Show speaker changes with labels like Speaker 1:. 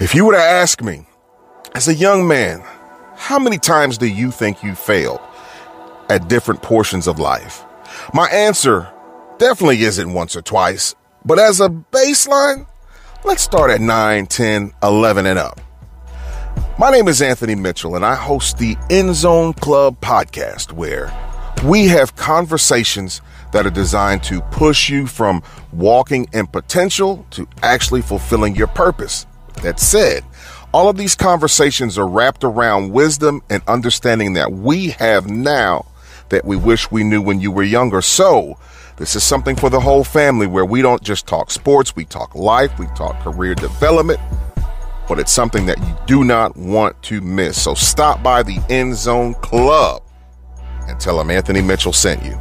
Speaker 1: If you were to ask me, as a young man, how many times do you think you failed at different portions of life? My answer definitely isn't once or twice, but as a baseline, let's start at 9, 10, 11, and up. My name is Anthony Mitchell, and I host the Endzone Club podcast, where we have conversations that are designed to push you from walking in potential to actually fulfilling your purpose. That said, all of these conversations are wrapped around wisdom and understanding that we have now that we wish we knew when you were younger. So, this is something for the whole family where we don't just talk sports, we talk life, we talk career development, but it's something that you do not want to miss. So, stop by the Endzone Club and tell them Anthony Mitchell sent you.